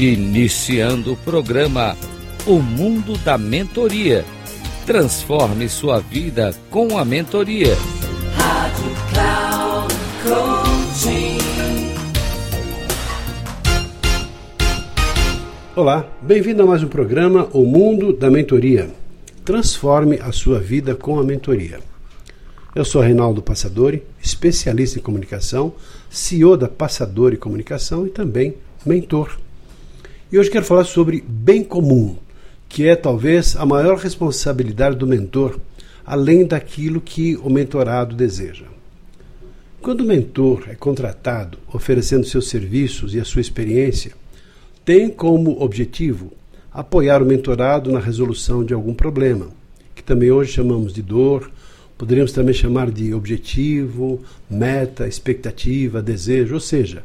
Iniciando o programa O Mundo da Mentoria. Transforme sua vida com a mentoria. Rádio Cloud Coaching. Olá, bem-vindo a mais um programa O Mundo da Mentoria. Transforme a sua vida com a mentoria. Eu sou Reinaldo Passadori, especialista em comunicação, CEO da Passadori Comunicação e também mentor. E hoje quero falar sobre bem comum, que é talvez a maior responsabilidade do mentor, além daquilo que o mentorado deseja. Quando o mentor é contratado oferecendo seus serviços e a sua experiência, tem como objetivo apoiar o mentorado na resolução de algum problema, que também hoje chamamos de dor, poderíamos também chamar de objetivo, meta, expectativa, desejo, ou seja,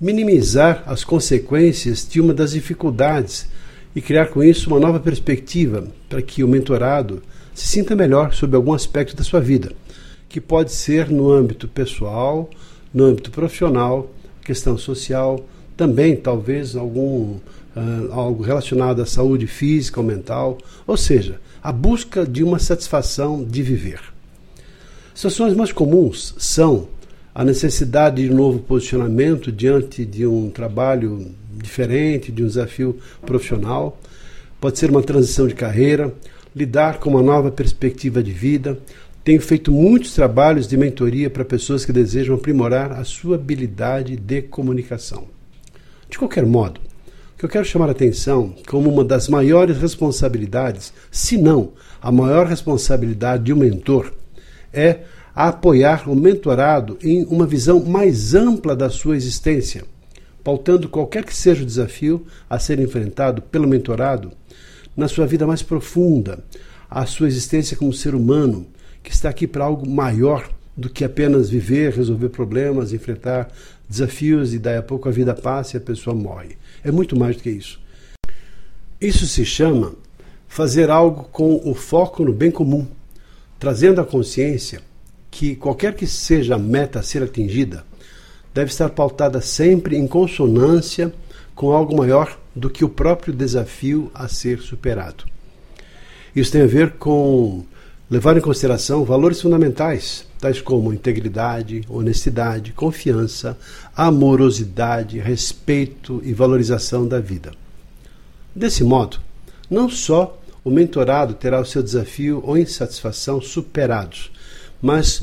minimizar as consequências de uma das dificuldades e criar com isso uma nova perspectiva para que o mentorado se sinta melhor sobre algum aspecto da sua vida, que pode ser no âmbito pessoal, no âmbito profissional, questão social, também talvez algum uh, algo relacionado à saúde física ou mental, ou seja, a busca de uma satisfação de viver. Situações mais comuns são a necessidade de um novo posicionamento diante de um trabalho diferente, de um desafio profissional. Pode ser uma transição de carreira, lidar com uma nova perspectiva de vida. Tenho feito muitos trabalhos de mentoria para pessoas que desejam aprimorar a sua habilidade de comunicação. De qualquer modo, o que eu quero chamar a atenção como uma das maiores responsabilidades, se não a maior responsabilidade de um mentor, é a apoiar o mentorado em uma visão mais ampla da sua existência, pautando qualquer que seja o desafio a ser enfrentado pelo mentorado na sua vida mais profunda, a sua existência como ser humano, que está aqui para algo maior do que apenas viver, resolver problemas, enfrentar desafios e daí a pouco a vida passa e a pessoa morre. É muito mais do que isso. Isso se chama fazer algo com o foco no bem comum, trazendo a consciência que qualquer que seja a meta a ser atingida, deve estar pautada sempre em consonância com algo maior do que o próprio desafio a ser superado. Isso tem a ver com levar em consideração valores fundamentais, tais como integridade, honestidade, confiança, amorosidade, respeito e valorização da vida. Desse modo, não só o mentorado terá o seu desafio ou insatisfação superados, mas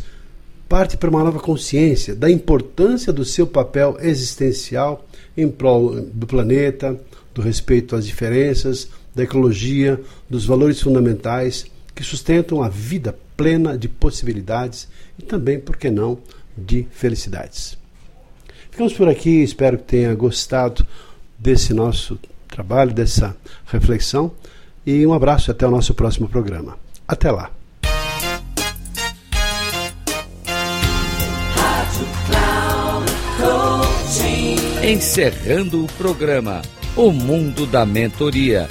parte para uma nova consciência da importância do seu papel existencial em prol do planeta, do respeito às diferenças, da ecologia, dos valores fundamentais que sustentam a vida plena de possibilidades e também, por que não, de felicidades. Ficamos por aqui, espero que tenha gostado desse nosso trabalho, dessa reflexão e um abraço até o nosso próximo programa. Até lá! Encerrando o programa O Mundo da Mentoria.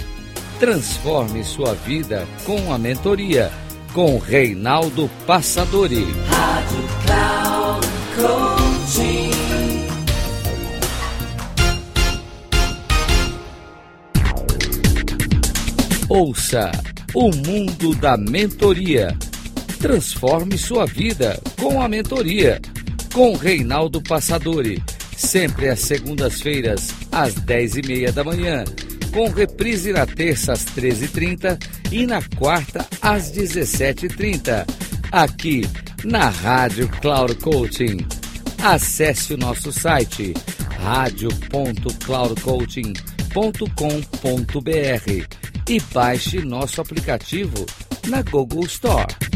Transforme sua vida com a mentoria com Reinaldo Passadori. Rádio Cloud Coaching. Ouça o mundo da mentoria. Transforme sua vida com a mentoria com Reinaldo Passadori sempre às segundas-feiras, às 10h30 da manhã, com reprise na terça às 13h30 e na quarta às 17h30, aqui na Rádio Cloud Coaching. Acesse o nosso site radio.cloudcoaching.com.br e baixe nosso aplicativo na Google Store.